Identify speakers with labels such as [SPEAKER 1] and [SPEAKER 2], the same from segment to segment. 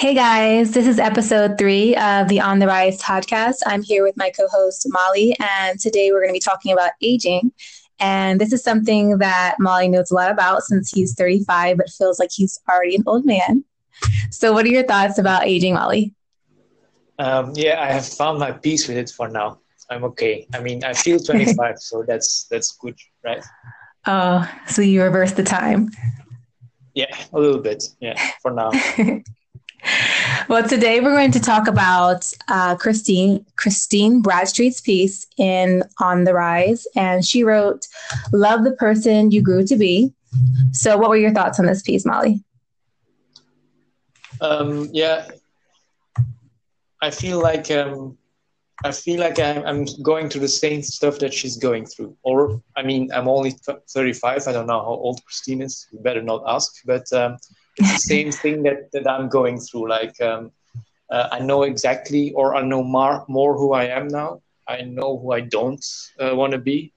[SPEAKER 1] Hey guys, this is episode three of the On the Rise podcast. I'm here with my co host Molly, and today we're going to be talking about aging. And this is something that Molly knows a lot about since he's 35, but feels like he's already an old man. So, what are your thoughts about aging, Molly?
[SPEAKER 2] Um, yeah, I have found my peace with it for now. I'm okay. I mean, I feel 25, so that's that's good, right?
[SPEAKER 1] Oh, so you reverse the time?
[SPEAKER 2] Yeah, a little bit. Yeah, for now.
[SPEAKER 1] well, today we're going to talk about uh, Christine Christine Bradstreet's piece in On the Rise, and she wrote "Love the person you grew to be." So, what were your thoughts on this piece, Molly?
[SPEAKER 2] Um, yeah, I feel like um, I feel like I'm, I'm going through the same stuff that she's going through. Or, I mean, I'm only 35. I don't know how old Christine is. You better not ask. But um, same thing that, that I'm going through. Like, um, uh, I know exactly, or I know more, more who I am now. I know who I don't uh, want to be.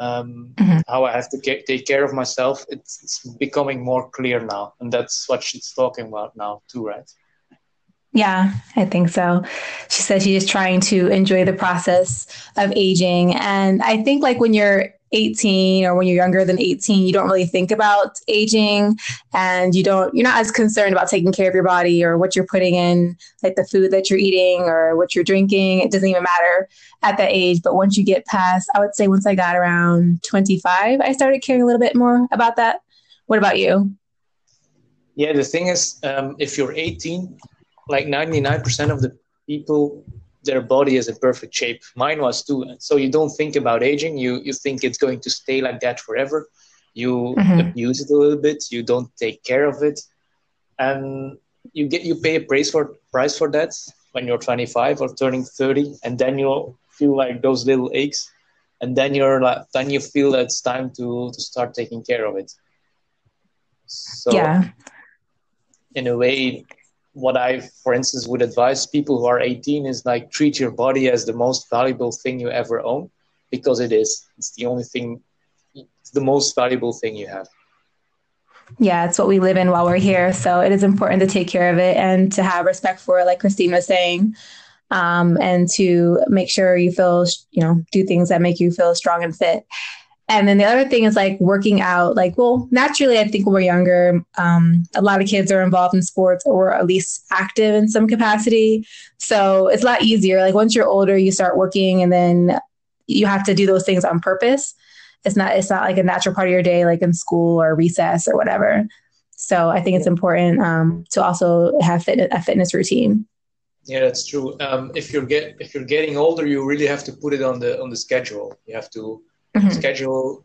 [SPEAKER 2] Um, mm-hmm. How I have to get, take care of myself. It's, it's becoming more clear now. And that's what she's talking about now, too, right?
[SPEAKER 1] Yeah, I think so. She says she's just trying to enjoy the process of aging. And I think like when you're 18 or when you're younger than 18, you don't really think about aging and you don't, you're not as concerned about taking care of your body or what you're putting in, like the food that you're eating or what you're drinking. It doesn't even matter at that age. But once you get past, I would say once I got around 25, I started caring a little bit more about that. What about you?
[SPEAKER 2] Yeah, the thing is, um, if you're 18, like 99% of the people their body is in perfect shape. Mine was too. So you don't think about aging. You you think it's going to stay like that forever. You mm-hmm. abuse it a little bit. You don't take care of it. And you get you pay a price for price for that when you're 25 or turning 30 and then you'll feel like those little aches. And then you're like then you feel that it's time to to start taking care of it. So yeah. in a way what I, for instance, would advise people who are 18 is like treat your body as the most valuable thing you ever own because it is. It's the only thing, it's the most valuable thing you have.
[SPEAKER 1] Yeah, it's what we live in while we're here. So it is important to take care of it and to have respect for it, like Christine was saying, um, and to make sure you feel, you know, do things that make you feel strong and fit. And then the other thing is like working out. Like, well, naturally, I think when we're younger, um, a lot of kids are involved in sports or at least active in some capacity. So it's a lot easier. Like once you're older, you start working, and then you have to do those things on purpose. It's not. It's not like a natural part of your day, like in school or recess or whatever. So I think it's important um, to also have fit, a fitness routine.
[SPEAKER 2] Yeah, that's true. Um, if you're get if you're getting older, you really have to put it on the on the schedule. You have to mm-hmm. schedule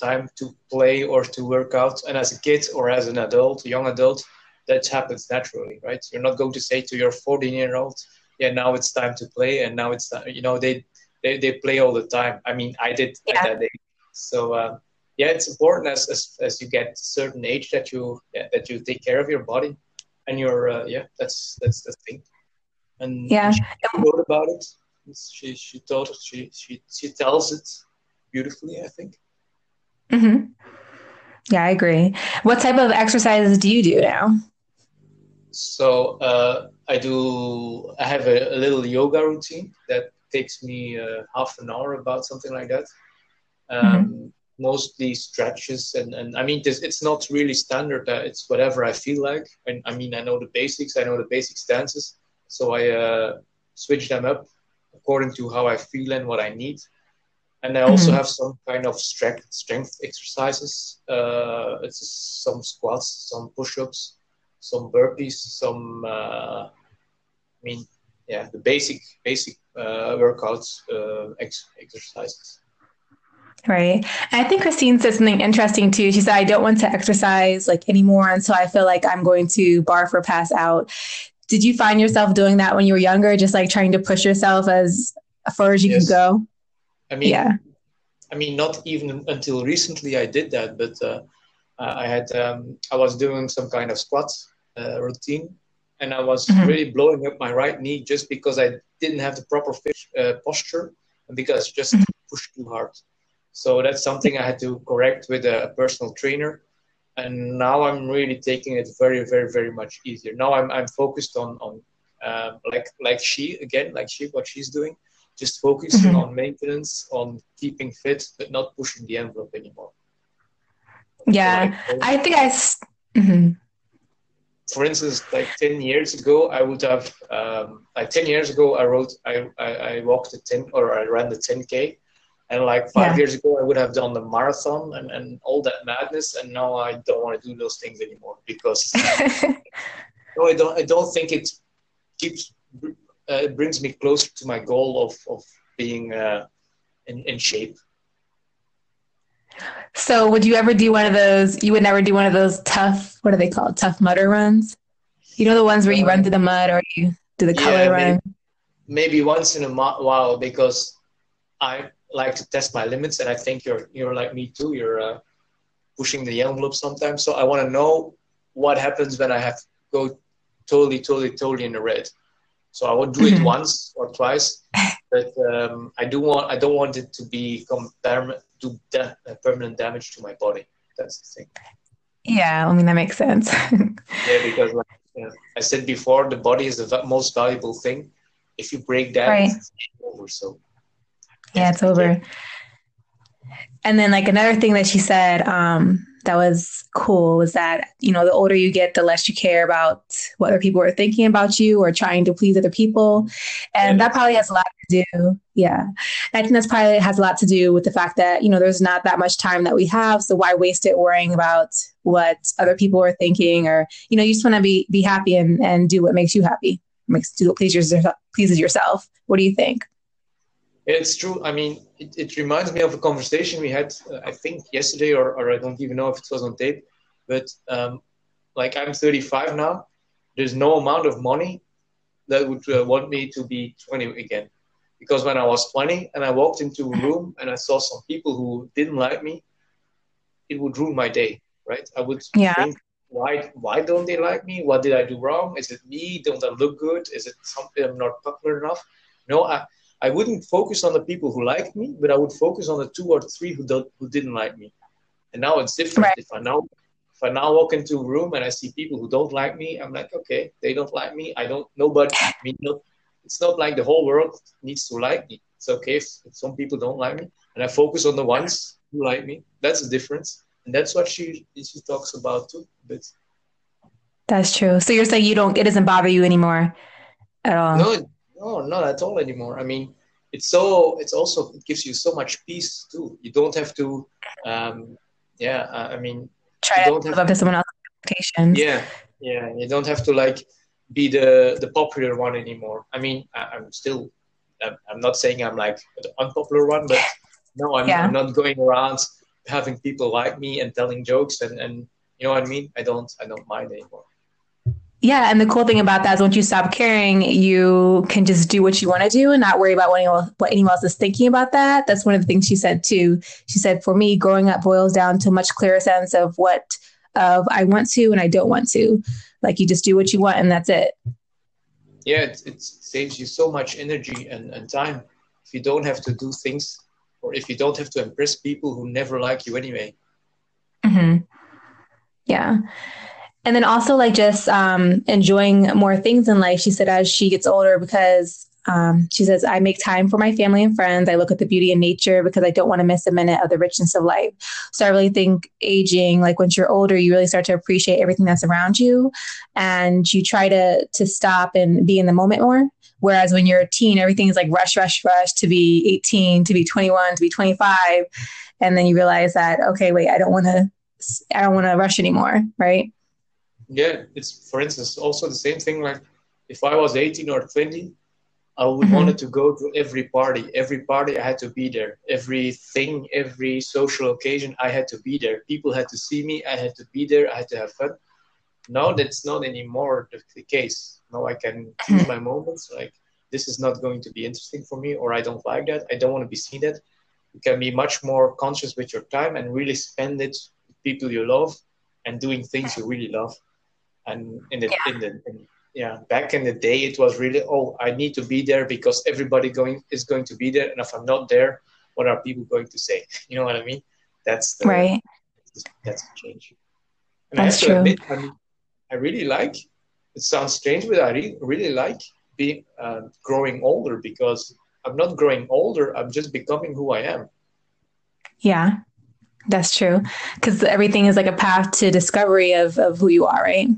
[SPEAKER 2] time to play or to work out. And as a kid or as an adult, young adult, that happens naturally, right? You're not going to say to your 14 year old, yeah, now it's time to play. And now it's, time. you know, they, they, they play all the time. I mean, I did yeah. that age. So, uh, yeah, it's important as, as, as you get a certain age that you, yeah, that you take care of your body and your, uh, yeah, that's, that's the thing. And
[SPEAKER 1] yeah.
[SPEAKER 2] she wrote about it. She, she told, she, she, she tells it beautifully, I think.
[SPEAKER 1] Mm-hmm. Yeah, I agree. What type of exercises do you do now?
[SPEAKER 2] So uh, I do. I have a, a, little yoga routine that takes me uh, half an hour, about something like that. Um, mm-hmm. Mostly stretches, and, and I mean, this, it's not really standard. Uh, it's whatever I feel like. And I mean, I know the basics. I know the basic stances, so I uh, switch them up according to how I feel and what I need and I also mm-hmm. have some kind of strength strength exercises. Uh, it's some squats, some push-ups, some burpees, some. Uh, I mean, yeah, the basic basic uh, workouts uh, ex- exercises.
[SPEAKER 1] Right. I think Christine said something interesting too. She said, I don't want to exercise like anymore until I feel like I'm going to barf or pass out. Did you find yourself doing that when you were younger, just like trying to push yourself as far as you yes. can go?
[SPEAKER 2] I mean, yeah. I mean, not even until recently I did that, but uh, I had um, I was doing some kind of squat uh, routine, and I was mm-hmm. really blowing up my right knee just because I didn't have the proper fish, uh, posture and because just mm-hmm. pushed too hard. So that's something I had to correct with a personal trainer. and now I'm really taking it very, very, very much easier. Now I'm I'm focused on on um, like like she again, like she what she's doing, just focusing mm-hmm. on maintenance, on keeping fit, but not pushing the envelope anymore.
[SPEAKER 1] Yeah, so like, I think I. Mm-hmm.
[SPEAKER 2] For instance, like ten years ago, I would have um, like ten years ago, I wrote, I, I, I walked the ten or I ran the ten k, and like five yeah. years ago, I would have done the marathon and, and all that madness, and now I don't want to do those things anymore because no, I don't. I don't think it keeps uh, it brings me closer to my goal of of being uh, in in shape.
[SPEAKER 1] So, would you ever do one of those? You would never do one of those tough. What are they called? Tough mudder runs. You know the ones where you run through the mud or you do the color yeah, maybe,
[SPEAKER 2] run. Maybe once in a while because I like to test my limits, and I think you're you're like me too. You're uh, pushing the envelope sometimes, so I want to know what happens when I have to go totally, totally, totally in the red. So I would do it mm-hmm. once or twice, but um, I do want I don't want it to be permanent to de- uh, permanent damage to my body. That's the thing.
[SPEAKER 1] Yeah, I mean that makes sense.
[SPEAKER 2] yeah, because like I said before, the body is the most valuable thing. If you break that, right. it's over. So
[SPEAKER 1] yeah, it's over. And then like another thing that she said, um, that was cool was that, you know, the older you get, the less you care about what other people are thinking about you or trying to please other people. And that probably has a lot to do. Yeah. I think that's probably has a lot to do with the fact that, you know, there's not that much time that we have. So why waste it worrying about what other people are thinking or, you know, you just want to be, be happy and, and do what makes you happy, makes do what pleases yourself, pleases yourself. What do you think?
[SPEAKER 2] It's true. I mean, it, it reminds me of a conversation we had, uh, I think, yesterday, or, or I don't even know if it was on tape. But um, like, I'm 35 now. There's no amount of money that would uh, want me to be 20 again. Because when I was 20 and I walked into a room and I saw some people who didn't like me, it would ruin my day, right? I would yeah. think, why why don't they like me? What did I do wrong? Is it me? Don't I look good? Is it something I'm not popular enough? No, I, I wouldn't focus on the people who liked me, but I would focus on the two or three who don't, who didn't like me. And now it's different. Right. If I now if I now walk into a room and I see people who don't like me, I'm like, okay, they don't like me. I don't. Nobody. Not, it's not like the whole world needs to like me. It's okay if, if some people don't like me, and I focus on the ones who like me. That's the difference, and that's what she she talks about too. But
[SPEAKER 1] that's true. So you're saying you don't. It doesn't bother you anymore at all.
[SPEAKER 2] No, no, not at all anymore. I mean, it's so it's also it gives you so much peace too. You don't have to, um, yeah. Uh, I mean,
[SPEAKER 1] try to live up to someone else's expectations.
[SPEAKER 2] Yeah, yeah. You don't have to like be the the popular one anymore. I mean, I, am still. I'm not saying I'm like the unpopular one, but no, I'm, yeah. I'm not going around having people like me and telling jokes and and you know what I mean. I don't I don't mind anymore.
[SPEAKER 1] Yeah, and the cool thing about that is once you stop caring, you can just do what you want to do and not worry about what anyone, what anyone else is thinking about that. That's one of the things she said too. She said, for me, growing up boils down to a much clearer sense of what of I want to and I don't want to. Like you just do what you want and that's it.
[SPEAKER 2] Yeah, it, it saves you so much energy and, and time if you don't have to do things or if you don't have to impress people who never like you anyway.
[SPEAKER 1] Mm-hmm. Yeah and then also like just um, enjoying more things in life. She said as she gets older, because um, she says, I make time for my family and friends. I look at the beauty in nature because I don't want to miss a minute of the richness of life. So I really think aging, like once you're older, you really start to appreciate everything that's around you and you try to, to stop and be in the moment more. Whereas when you're a teen, everything is like rush, rush, rush to be 18, to be 21, to be 25. And then you realize that, okay, wait, I don't want to, I don't want to rush anymore. Right
[SPEAKER 2] yeah, it's for instance also the same thing. Like if I was 18 or 20, I would mm-hmm. wanted to go to every party. Every party I had to be there. Everything, every social occasion I had to be there. People had to see me. I had to be there. I had to have fun. Now that's not anymore the, the case. Now I can choose my moments. Like this is not going to be interesting for me, or I don't like that. I don't want to be seen that. You can be much more conscious with your time and really spend it with people you love and doing things you really love and in the yeah. in the in, yeah back in the day it was really oh i need to be there because everybody going is going to be there and if i'm not there what are people going to say you know what i mean that's the,
[SPEAKER 1] right
[SPEAKER 2] that's the change And That's I have to true. admit, I, mean, I really like. It sounds strange, but I really, really like being uh, growing older because I'm not growing older. I'm just becoming who I am.
[SPEAKER 1] Yeah, that's true. Because everything is like a path to discovery of of who you are, right?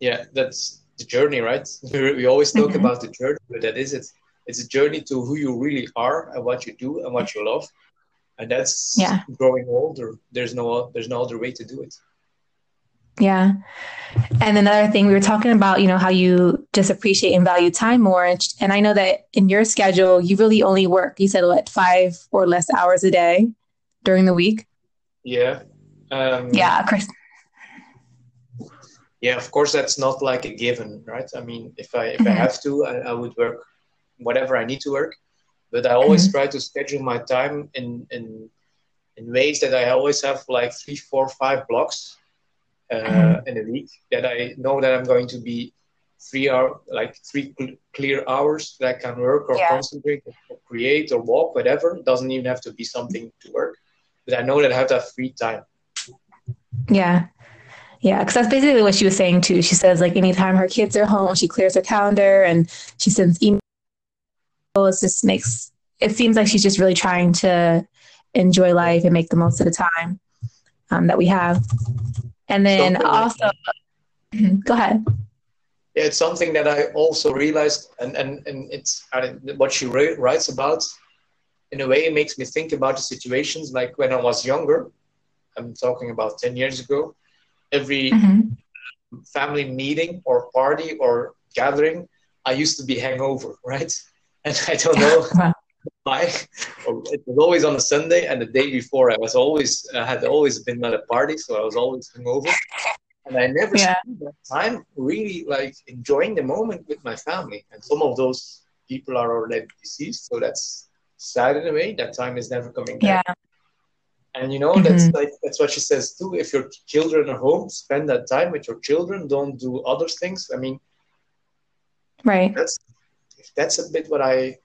[SPEAKER 2] Yeah, that's the journey, right? We always talk mm-hmm. about the journey, but that is it. It's a journey to who you really are and what you do and what you love, and that's yeah. growing older. There's no there's no other way to do it.
[SPEAKER 1] Yeah. And another thing we were talking about, you know, how you just appreciate and value time more. And, and I know that in your schedule, you really only work, you said what, five or less hours a day during the week?
[SPEAKER 2] Yeah. Um,
[SPEAKER 1] yeah, Chris.
[SPEAKER 2] Yeah, of course, that's not like a given, right? I mean, if I if mm-hmm. I have to, I, I, would work whatever I need to work, but I always mm-hmm. try to schedule my time in in in ways that I always have like three, four, five blocks uh, mm-hmm. in a week that I know that I'm going to be three hour like three cl- clear hours that I can work or yeah. concentrate or create or walk, whatever. It doesn't even have to be something to work, but I know that I have that free time.
[SPEAKER 1] Yeah. Yeah, because that's basically what she was saying too. She says like anytime her kids are home, she clears her calendar and she sends emails. It just makes it seems like she's just really trying to enjoy life and make the most of the time um, that we have. And then something also, that, go ahead.
[SPEAKER 2] Yeah, it's something that I also realized, and and and it's what she writes about. In a way, it makes me think about the situations like when I was younger. I'm talking about ten years ago. Every mm-hmm. family meeting or party or gathering, I used to be hangover, right? And I don't know why. It was always on a Sunday, and the day before, I was always I had always been at a party, so I was always hungover, and I never yeah. spent that time really like enjoying the moment with my family. And some of those people are already deceased, so that's sad in a way. That time is never coming back. Yeah. And you know mm-hmm. that's like that's what she says too. If your children are home, spend that time with your children. Don't do other things. I mean,
[SPEAKER 1] right.
[SPEAKER 2] That's that's a bit what I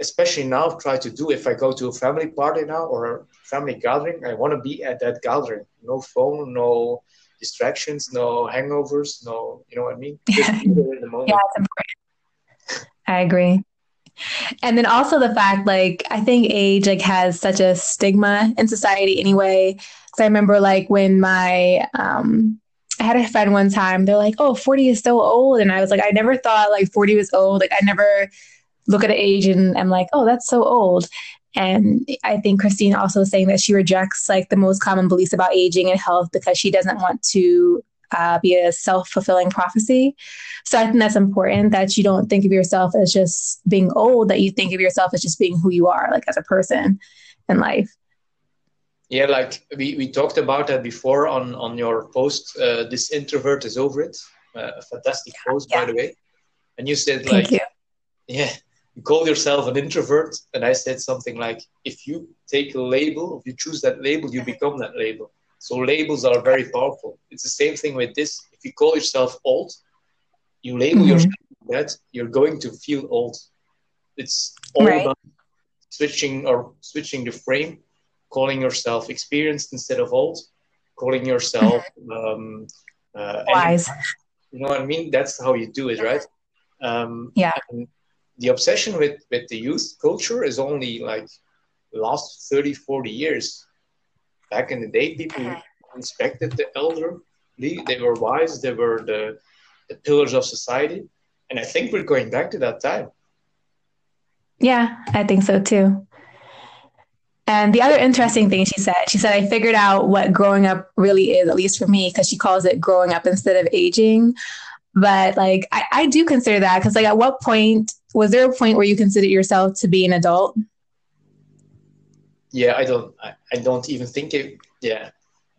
[SPEAKER 2] especially now try to do if I go to a family party now or a family gathering, I want to be at that gathering. No phone, no distractions, no hangovers, no, you know what I mean? Yeah, it's
[SPEAKER 1] important. I agree. And then also the fact, like, I think age like has such a stigma in society anyway. Because I remember like when my um I had a friend one time, they're like, oh, 40 is so old. And I was like, I never thought like 40 was old. Like I never look at an age and I'm like, oh, that's so old. And I think Christine also saying that she rejects like the most common beliefs about aging and health because she doesn't want to uh, be a self fulfilling prophecy. So I think that's important that you don't think of yourself as just being old, that you think of yourself as just being who you are, like as a person in life.
[SPEAKER 2] Yeah, like we, we talked about that before on, on your post. Uh, this introvert is over it. Uh, a fantastic post, yeah. by the way. And you said, like, you. yeah, you call yourself an introvert and i said something like if you take a label if you choose that label you become that label so labels are very powerful. It's the same thing with this. If you call yourself old you label mm-hmm. yourself that you're going to feel old. It's all right. about switching or switching the frame calling yourself experienced instead of old calling yourself um, uh,
[SPEAKER 1] wise.
[SPEAKER 2] you know what i mean? That's how you do it right?
[SPEAKER 1] Um, yeah.
[SPEAKER 2] the obsession with with the youth culture is only like last 30 40 years back in the day people respected the elderly they were wise. They were the the pillars of society. And i think we're going back to that time.
[SPEAKER 1] Yeah i think so too. And the other interesting thing she said, she said, I figured out what growing up really is, at least for me, because she calls it growing up instead of aging. But like, I, I do consider that because, like, at what point was there a point where you considered yourself to be an adult?
[SPEAKER 2] Yeah, I don't. I, I don't even think it. Yeah,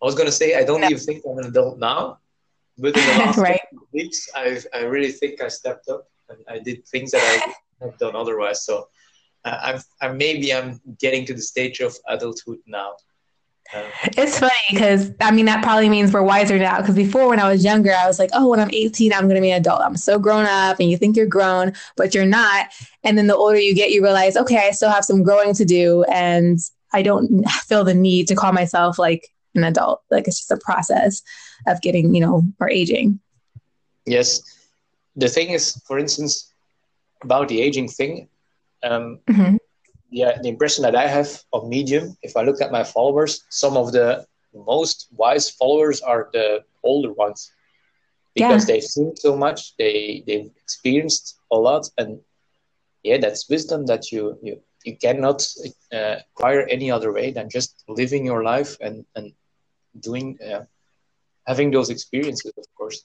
[SPEAKER 2] I was gonna say I don't even think I'm an adult now, but in the last right. weeks, I I really think I stepped up and I did things that I have done otherwise. So, uh, I'm, I'm maybe I'm getting to the stage of adulthood now.
[SPEAKER 1] It's funny because I mean that probably means we're wiser now. Because before, when I was younger, I was like, "Oh, when I'm 18, I'm going to be an adult. I'm so grown up," and you think you're grown, but you're not. And then the older you get, you realize, okay, I still have some growing to do, and I don't feel the need to call myself like an adult. Like it's just a process of getting, you know, or aging.
[SPEAKER 2] Yes. The thing is, for instance, about the aging thing, um,
[SPEAKER 1] Mhm.
[SPEAKER 2] yeah, the impression that I have of Medium, if I look at my followers, some of the most wise followers are the older ones because they've seen so much, they they've experienced a lot, and yeah, that's wisdom that you you you cannot uh, acquire any other way than just living your life and and doing uh, having those experiences, of course.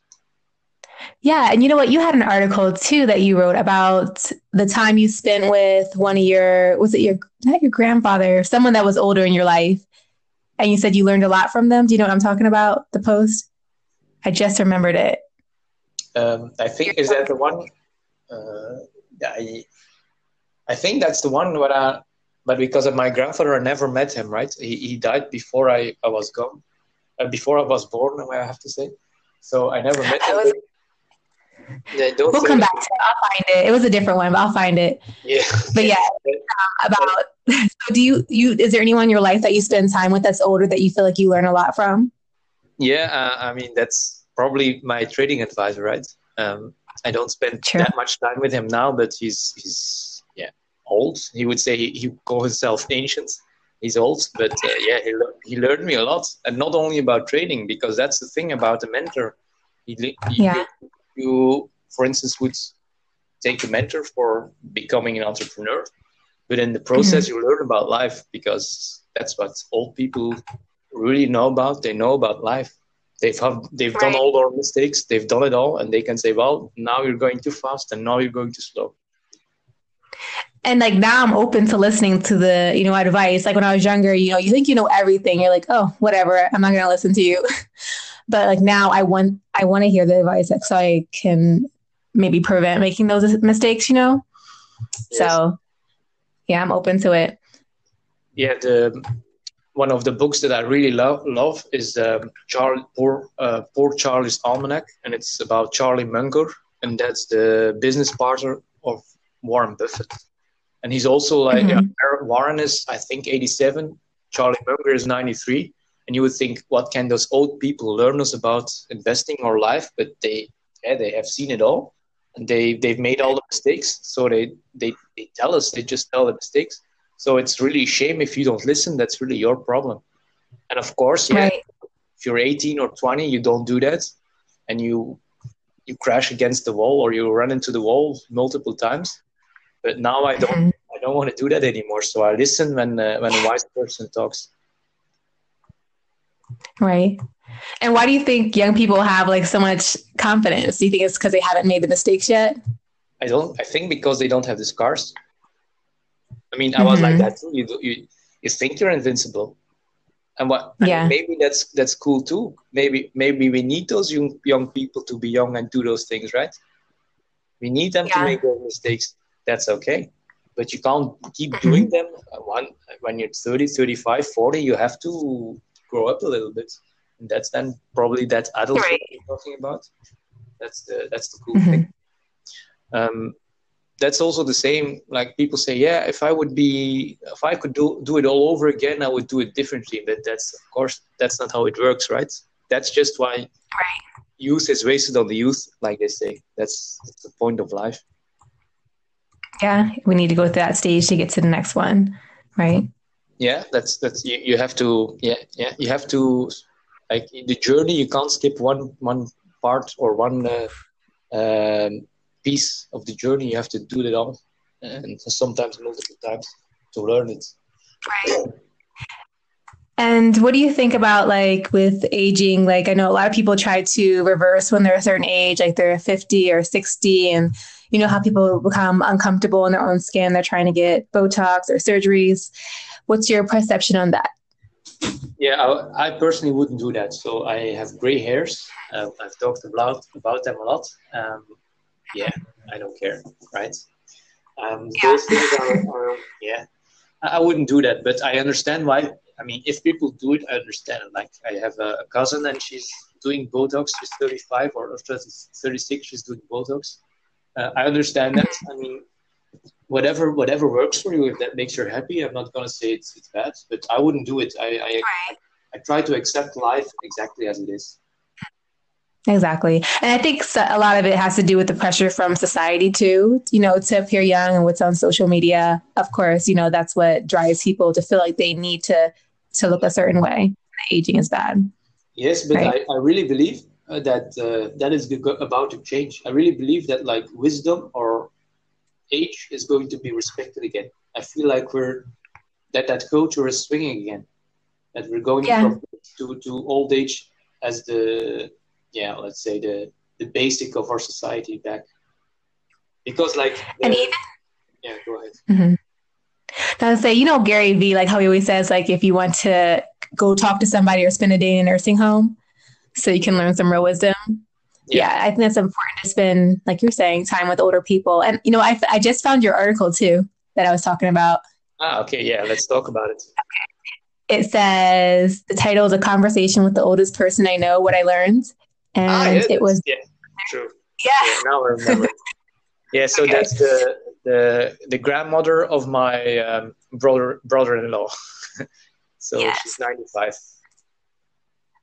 [SPEAKER 1] Yeah, and you know what? You had an article too that you wrote about the time you spent with one of your was it your not your grandfather, someone that was older in your life, and you said you learned a lot from them. Do you know what I'm talking about? The post. I just remembered it.
[SPEAKER 2] Um, I think is that the one. Uh, I I think that's the one where I, but because of my grandfather, I never met him. Right, he, he died before I, I was gone, uh, before I was born. I have to say, so I never met him.
[SPEAKER 1] was-
[SPEAKER 2] Yeah, don't
[SPEAKER 1] We'll come back to it. I'll find it. It was a different one, but I'll find it.
[SPEAKER 2] Yeah,
[SPEAKER 1] But yeah, about so do you you is there anyone in your life that you spend time with that's older that you feel like you learn a lot from?
[SPEAKER 2] yeah. Uh, I mean, that's probably my trading advisor, right? Um, I don't spend
[SPEAKER 1] Sure.
[SPEAKER 2] that much time with him now, but he's he's old. He would say he, he call himself ancient. He's old, but uh, yeah, he, he learned me a lot, and not only about trading, because that's the thing about a mentor. He, he-
[SPEAKER 1] Yeah.
[SPEAKER 2] you, for instance, would take a mentor for becoming an entrepreneur, but in the process, you learn about life because that's what old people really know about. They know about life. They've have, they've done all their mistakes. They've done it all, and they can say, "Well, now you're going too fast, and now you're going too slow."
[SPEAKER 1] And like now I'm open to listening to the, you know, advice. Like when I was younger, you know, you think you know everything. You're like, oh, whatever, I'm not gonna listen to you. but like now I want I want to hear the advice so I can maybe prevent making those mistakes, you know? So yeah, I'm open to it.
[SPEAKER 2] yeah the one of the books that i really love love is um, charlie poor uh, poor charlie's almanac and it's about charlie munger and that's the business partner of warren buffett and he's also like
[SPEAKER 1] Mhm.
[SPEAKER 2] uh, warren is i think 87 charlie munger is 93 and you would think what can those old people learn us about investing or life but they yeah they have seen it all and they they've made all the mistakes so they they, they tell us they just tell the mistakes so it's really a shame if you don't listen. That's really your problem. And of course, yeah,
[SPEAKER 1] Right.
[SPEAKER 2] if you're 18 or 20, you don't do that, and you you crash against the wall or you run into the wall multiple times. But now I don't
[SPEAKER 1] Mhm.
[SPEAKER 2] I don't want to do that anymore. So I listen when uh, when a wise person talks.
[SPEAKER 1] Right. And why do you think young people have like so much confidence? Do you think it's because they haven't made the mistakes yet?
[SPEAKER 2] I don't. I think because they don't have the scars. I mean, I was like
[SPEAKER 1] Mhm.
[SPEAKER 2] that too. You you you think you're invincible, and what? and
[SPEAKER 1] Yeah.
[SPEAKER 2] maybe that's that's cool too. Maybe maybe we need those young young people to be young and do those things, right? We need them to make those mistakes. That's okay, but you can't keep doing them. Uh, One when you're 30, 35, 40, you have to grow up a little bit, and that's then probably that adult
[SPEAKER 1] Right.
[SPEAKER 2] you're talking about. That's the that's the cool
[SPEAKER 1] Mhm.
[SPEAKER 2] thing um, that's also the same like people say yeah if i would be if i could do do it all over again i would do it differently but that's of course that's not how it works right that's just why
[SPEAKER 1] Right.
[SPEAKER 2] youth is wasted on the youth like they say that's, that's the point of life
[SPEAKER 1] Yeah. We need to go through that stage to get to the next one. Right.
[SPEAKER 2] yeah that's that's you, you have to yeah yeah you have to like in the journey you can't skip one one part or one uh, um, piece of the journey you have to do it all and sometimes multiple times to learn it
[SPEAKER 1] Right. And what do you think about like with aging? Like I know a lot of people try to reverse when they're a certain age, like they're 50 or 60, and you know how people become uncomfortable in their own skin. They're trying to get Botox or surgeries. What's your perception on that?
[SPEAKER 2] Yeah, I, I personally wouldn't do that. So I have gray hairs. Uh, I've talked about about them a lot. Um, yeah, I don't care, right? Um,
[SPEAKER 1] Yeah.
[SPEAKER 2] Those things are, are yeah. I, I wouldn't do that, but I understand why. I mean, if people do it, I understand. Like I have a, a cousin and she's doing Botox. She's 35 or 36. She's doing Botox. Uh, I understand that. I mean, whatever whatever works for you if that makes you happy i'm not going to say it's, it's bad but i wouldn't do it I, I I try to accept life exactly as it is.
[SPEAKER 1] Exactly. And I think a lot of it has to do with the pressure from society too, you know, to appear young and what's on social media. Of course, you know, that's what drives people to feel like they need to to look a certain way. Aging is bad.
[SPEAKER 2] Yes, but right? I, I really believe that uh, that is about to change. I really believe that like wisdom or age is going to be respected again. I feel like we're that that culture is swinging again. That we're going yeah. from to, to old age as the yeah, let's say the the basic of our society back. Because like the, and even yeah, go ahead.
[SPEAKER 1] Mm-hmm. I would say, you know, Gary Vee, like how he always says, like if you want to go talk to somebody or spend a day in a nursing home, so you can learn some real wisdom. Yeah. yeah. I think that's important to spend, like you're saying, time with older people. And you know, I I just found your article too that I was talking about.
[SPEAKER 2] Ah, okay, yeah, let's talk about it.
[SPEAKER 1] Okay. It says the title is a conversation with the oldest person I know. What I learned, and ah, yeah, it was
[SPEAKER 2] yeah, true.
[SPEAKER 1] Yeah,
[SPEAKER 2] yeah now I remember. yeah, so okay. that's the the the grandmother of my um, brother brother-in-law. so yes. she's 95.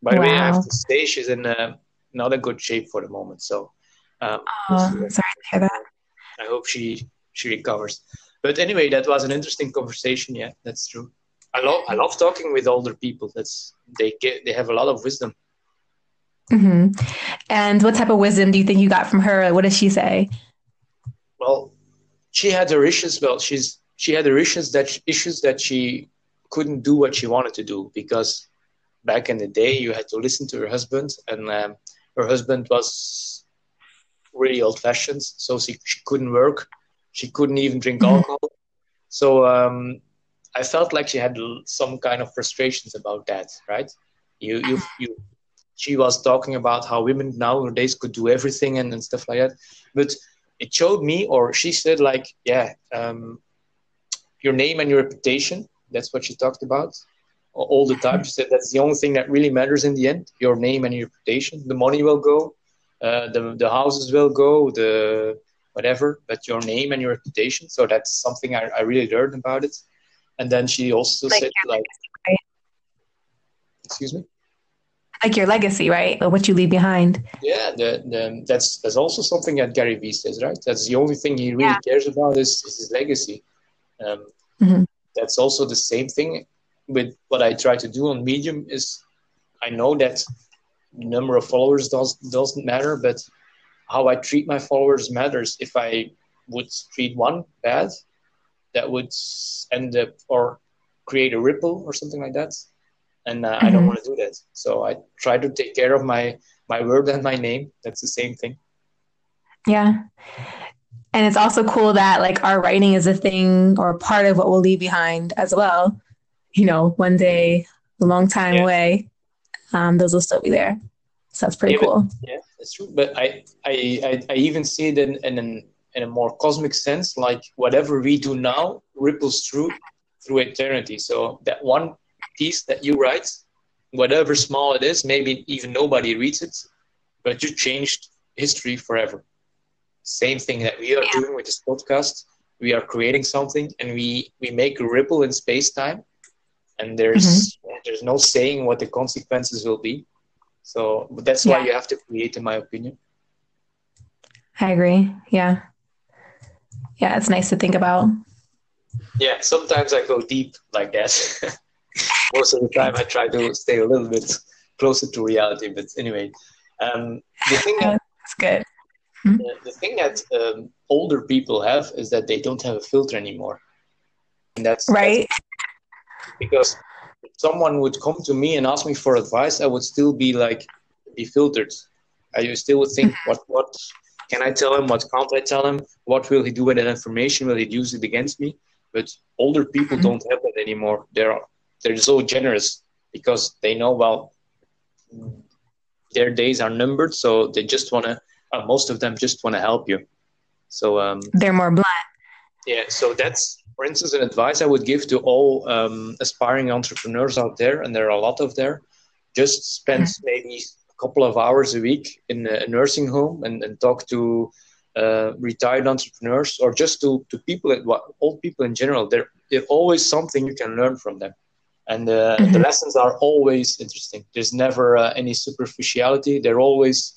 [SPEAKER 2] By the wow. way, I have to say she's in uh, not a good shape for the moment. So, um,
[SPEAKER 1] oh, sorry to hear that.
[SPEAKER 2] I hope she she recovers. But anyway, that was an interesting conversation. Yeah, that's true. I love I love talking with older people. That's they get they have a lot of wisdom.
[SPEAKER 1] Mm-hmm. And what type of wisdom do you think you got from her? What does she say?
[SPEAKER 2] Well, she had her issues. Well, she's she had her issues that issues that she couldn't do what she wanted to do because back in the day you had to listen to her husband, and um, her husband was really old fashioned, so she, she couldn't work she couldn't even drink mm-hmm. alcohol. So um, I felt like she had some kind of frustrations about that, right? You, you, you. She was talking about how women nowadays could do everything and, and stuff like that, but it showed me, or she said, like, yeah, um, your name and your reputation. That's what she talked about all the time. She said that's the only thing that really matters in the end. Your name and your reputation. The money will go, uh, the the houses will go, the whatever, but your name and your reputation. So that's something I, I really learned about it. And then she also like said, like, legacy, right? excuse me,
[SPEAKER 1] like your legacy, right? Or what you leave behind.
[SPEAKER 2] Yeah, the, the, that's that's also something that Gary Vee says, right? That's the only thing he really yeah. cares about is, is his legacy. Um, mm-hmm. That's also the same thing with what I try to do on Medium. Is I know that number of followers does doesn't matter, but how I treat my followers matters. If I would treat one bad, that would end up or create a ripple or something like that. And uh, mm-hmm. I don't mm-hmm. want to do that. So I try to take care of my my word and my name. That's the same thing.
[SPEAKER 1] Yeah. And it's also cool that like our writing is a thing or part of what we'll leave behind as well. You know, one day, a long time yeah. away, um, those will still be there. So that's pretty
[SPEAKER 2] yeah,
[SPEAKER 1] cool.
[SPEAKER 2] But, yeah, that's true. But I, I, I, I even see it in, in, an, in a more cosmic sense, like whatever we do now ripples through through eternity. So that one piece that you write, whatever small it is, maybe even nobody reads it, but you changed history forever. Same thing that we are yeah. doing with this podcast. We are creating something, and we we make a ripple in space time, and there's mm-hmm. there's no saying what the consequences will be so that's why yeah. you have to create, in my opinion.
[SPEAKER 1] I agree. Yeah. Yeah, it's nice to think about.
[SPEAKER 2] Yeah, sometimes I go deep like that. Most of the time, I try to stay a little bit closer to reality. But anyway, um, the thing that,
[SPEAKER 1] that's good.
[SPEAKER 2] Hmm? The, the thing that um, older people have is that they don't have a filter anymore, and that's
[SPEAKER 1] right. That's
[SPEAKER 2] because if someone would come to me and ask me for advice, I would still be like, be filtered. I still would think, what, what can I tell him? What can't I tell him? What will he do with that information? Will he use it against me? But older people mm-hmm. don't have that anymore. They're they're so generous because they know well their days are numbered, so they just wanna. Uh, most of them just want to help you. So um,
[SPEAKER 1] they're more blunt.
[SPEAKER 2] Yeah, so that's for instance, an advice I would give to all um, aspiring entrepreneurs out there, and there are a lot of there, just spend mm-hmm. maybe a couple of hours a week in a nursing home and, and talk to uh, retired entrepreneurs or just to, to people, old people in general. There, there's always something you can learn from them. and uh, mm-hmm. the lessons are always interesting. There's never uh, any superficiality. They're always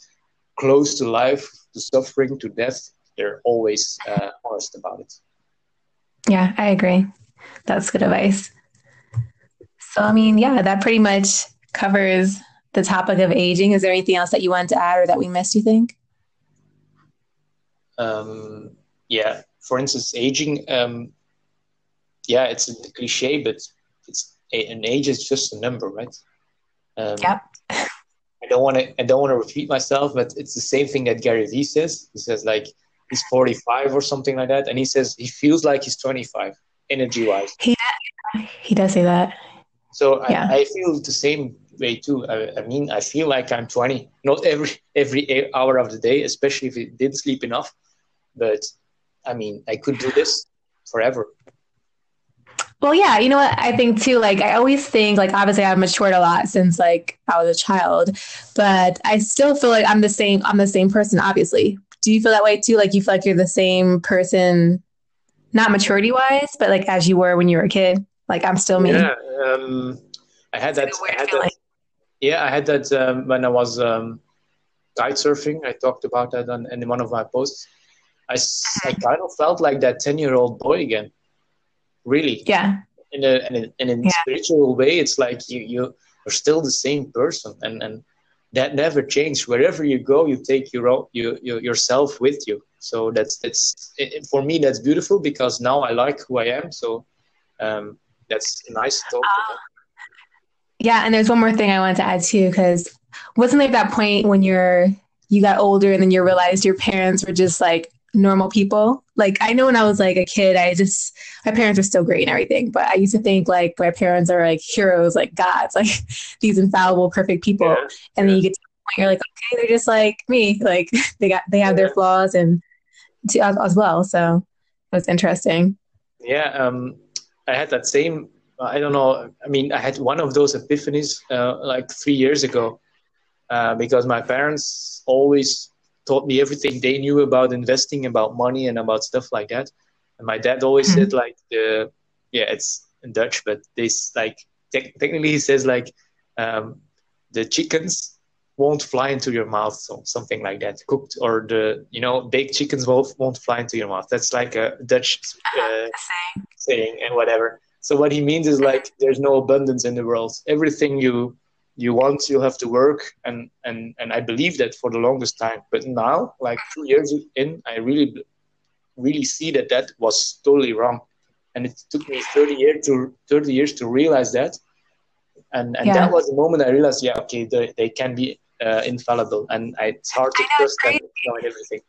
[SPEAKER 2] close to life, to suffering, to death. They're always uh, honest about it.
[SPEAKER 1] Yeah, I agree. That's good advice. So, I mean, yeah, that pretty much covers the topic of aging. Is there anything else that you wanted to add or that we missed, you think?
[SPEAKER 2] Um, yeah, for instance, aging, um, yeah, it's a cliche, but it's an age is just a number, right?
[SPEAKER 1] Um, yep.
[SPEAKER 2] I don't want to. I don't want to repeat myself, but it's the same thing that Gary Vee says. He says like he's 45 or something like that, and he says he feels like he's 25 energy wise.
[SPEAKER 1] He he does say that.
[SPEAKER 2] So yeah. I, I feel the same way too. I, I, mean, I feel like I'm 20, not every every hour of the day, especially if I didn't sleep enough. But I mean, I could do this forever.
[SPEAKER 1] Well, yeah, you know what? I think too, like, I always think, like, obviously I've matured a lot since, like, I was a child, but I still feel like I'm the same, I'm the same person, obviously. Do you feel that way too? Like, you feel like you're the same person, not maturity wise, but like as you were when you were a kid? Like, I'm still me.
[SPEAKER 2] Yeah. Um, I had that. I had that yeah, I had that um, when I was um, kite surfing. I talked about that on, in one of my posts. I, I kind of felt like that 10 year old boy again really
[SPEAKER 1] yeah
[SPEAKER 2] in a in a, in a yeah. spiritual way it's like you you are still the same person and and that never changed wherever you go you take your own, you, you yourself with you. So that's that's it, for me that's beautiful because now i like who i am. So um, that's nice talk uh,
[SPEAKER 1] yeah and there's one more thing i wanted to add too because wasn't there that point when you're you got older and then you realized your parents were just like normal people. Like I know when I was like a kid, I just my parents are still great and everything, but I used to think like my parents are like heroes, like gods, like these infallible, perfect people. Yeah, and then you get to the point you're like, okay, they're just like me. Like they got they have yeah. their flaws and to, as, as, well. So it was interesting.
[SPEAKER 2] Yeah, um, I had that same. I don't know. I mean, I had one of those epiphanies uh, like three years ago uh, because my parents always taught me everything they knew about investing, about money, and about stuff like that. And my dad always mm-hmm. said like the yeah, it's in Dutch, but this like te- technically he says like um, the chickens won't fly into your mouth, or something like that. Cooked or the you know baked chickens won't won't fly into your mouth. That's like a Dutch uh, saying and whatever. So what he means is like there's no abundance in the world. Everything you you want you have to work and and and i believe that for the longest time. But now like two years in i really really see that that was totally wrong. And it took me 30 years to 30 years to realize that. And and yeah. that was the moment i realized yeah okay they, they can be uh, infallible. And I, it's hard to trust them knowing everything.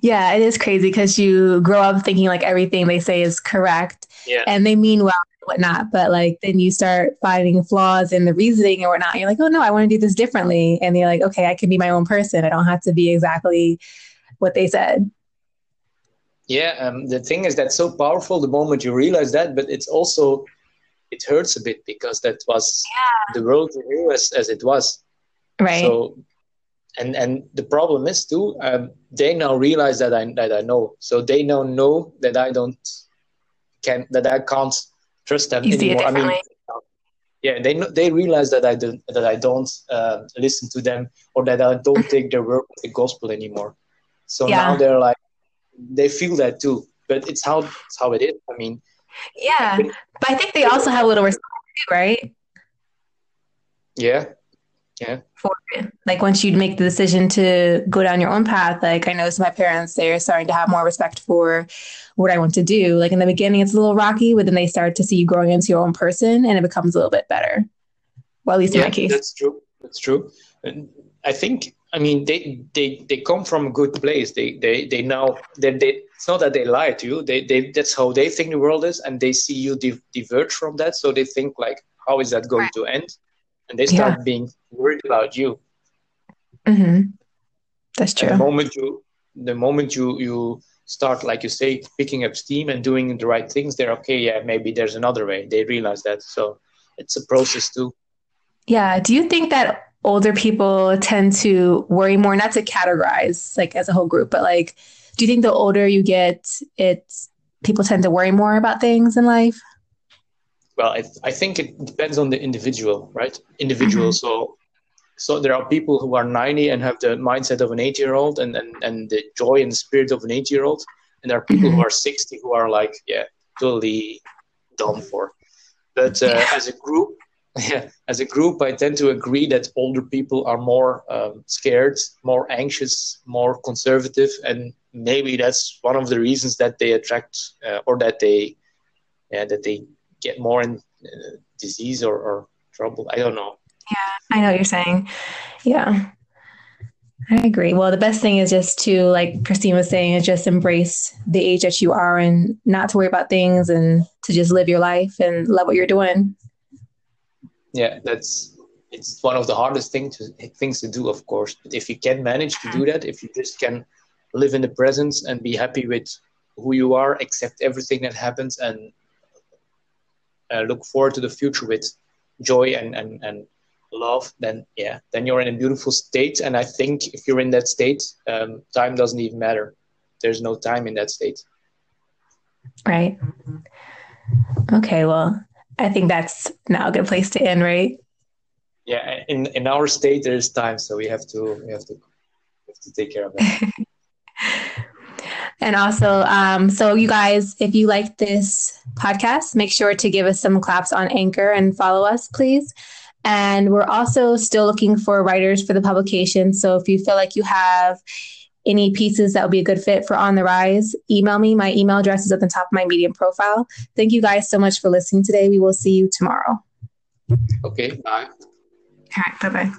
[SPEAKER 1] Yeah it is crazy because you grow up thinking like everything they say is correct.
[SPEAKER 2] Yeah.
[SPEAKER 1] and they mean well whatnot. But like then you start finding flaws in the reasoning and whatnot. You're like, oh no, I want to do this differently. And you're like, okay, I can be my own person. I don't have to be exactly what they said.
[SPEAKER 2] Yeah, um, the thing is that's so powerful the moment you realize that, but it's also it hurts a bit because that was yeah. the world you as, as it was.
[SPEAKER 1] Right.
[SPEAKER 2] So and and the problem is too, um, they now realize that I that I know. So they now know that I don't can that I can't trust them anymore. I mean, yeah, they they realize that I don't that I don't uh, listen to them or that I don't take their word as the gospel anymore. So yeah. now they're like they feel that too, but it's how it's how it is. I mean,
[SPEAKER 1] yeah, but I think they also have a little respect, right?
[SPEAKER 2] Yeah, yeah.
[SPEAKER 1] For it like once you make the decision to go down your own path like i noticed my parents they're starting to have more respect for what i want to do. Like in the beginning it's a little rocky but then they start to see you growing into your own person and it becomes a little bit better. Well at least yeah, in my case.
[SPEAKER 2] that's true. That's true. And i think i mean they they they come from a good place. They they they know that they it's not that they lie to you. They they that's how they think the world is and they see you diverge from that. So they think like how is that going right. to end and they start yeah. being worried about you.
[SPEAKER 1] Mm-hmm. That's true.
[SPEAKER 2] And the moment you, the moment you you start, like you say, picking up steam and doing the right things, they're okay. Yeah, maybe there's another way. They realize that, so it's a process too.
[SPEAKER 1] Yeah. Do you think that older people tend to worry more? Not to categorize like as a whole group, but like, do you think the older you get, it's people tend to worry more about things in life?
[SPEAKER 2] Well, I, I think it depends on the individual, right? Individual. Mm-hmm. So, so there are people who are 90 and have the mindset of an eight year old and, and, and the joy and spirit of an eight year old. And there are people mm-hmm. who are 60 who are like, yeah, totally done for. But uh, yeah. as a group, yeah, as a group, I tend to agree that older people are more um, scared, more anxious, more conservative, and maybe that's one of the reasons that they attract uh, or that they, yeah, that they get more in uh, disease or, or trouble. I don't know.
[SPEAKER 1] Yeah, I know what you're saying. Yeah. I agree. Well, the best thing is just to, like Christine was saying, is just embrace the age that you are and not to worry about things and to just live your life and love what you're doing.
[SPEAKER 2] Yeah, that's it's one of the hardest thing to, things to do, of course. But if you can manage to do that, if you just can live in the presence and be happy with who you are, accept everything that happens, and look forward to the future with joy and, and, and love, then yeah, then you're in a beautiful state. And I think if you're in that state, um, time doesn't even matter. There's no time in that state.
[SPEAKER 1] Right. Okay. Well, I think that's now a good place to end, right?
[SPEAKER 2] Yeah. In in our state, there's time, so we have to we have to we have to take care of it.
[SPEAKER 1] And also, um, so you guys, if you like this podcast, make sure to give us some claps on Anchor and follow us, please. And we're also still looking for writers for the publication. So if you feel like you have any pieces that would be a good fit for On the Rise, email me. My email address is at the top of my Medium profile. Thank you guys so much for listening today. We will see you tomorrow.
[SPEAKER 2] Okay, bye.
[SPEAKER 1] All right, bye bye.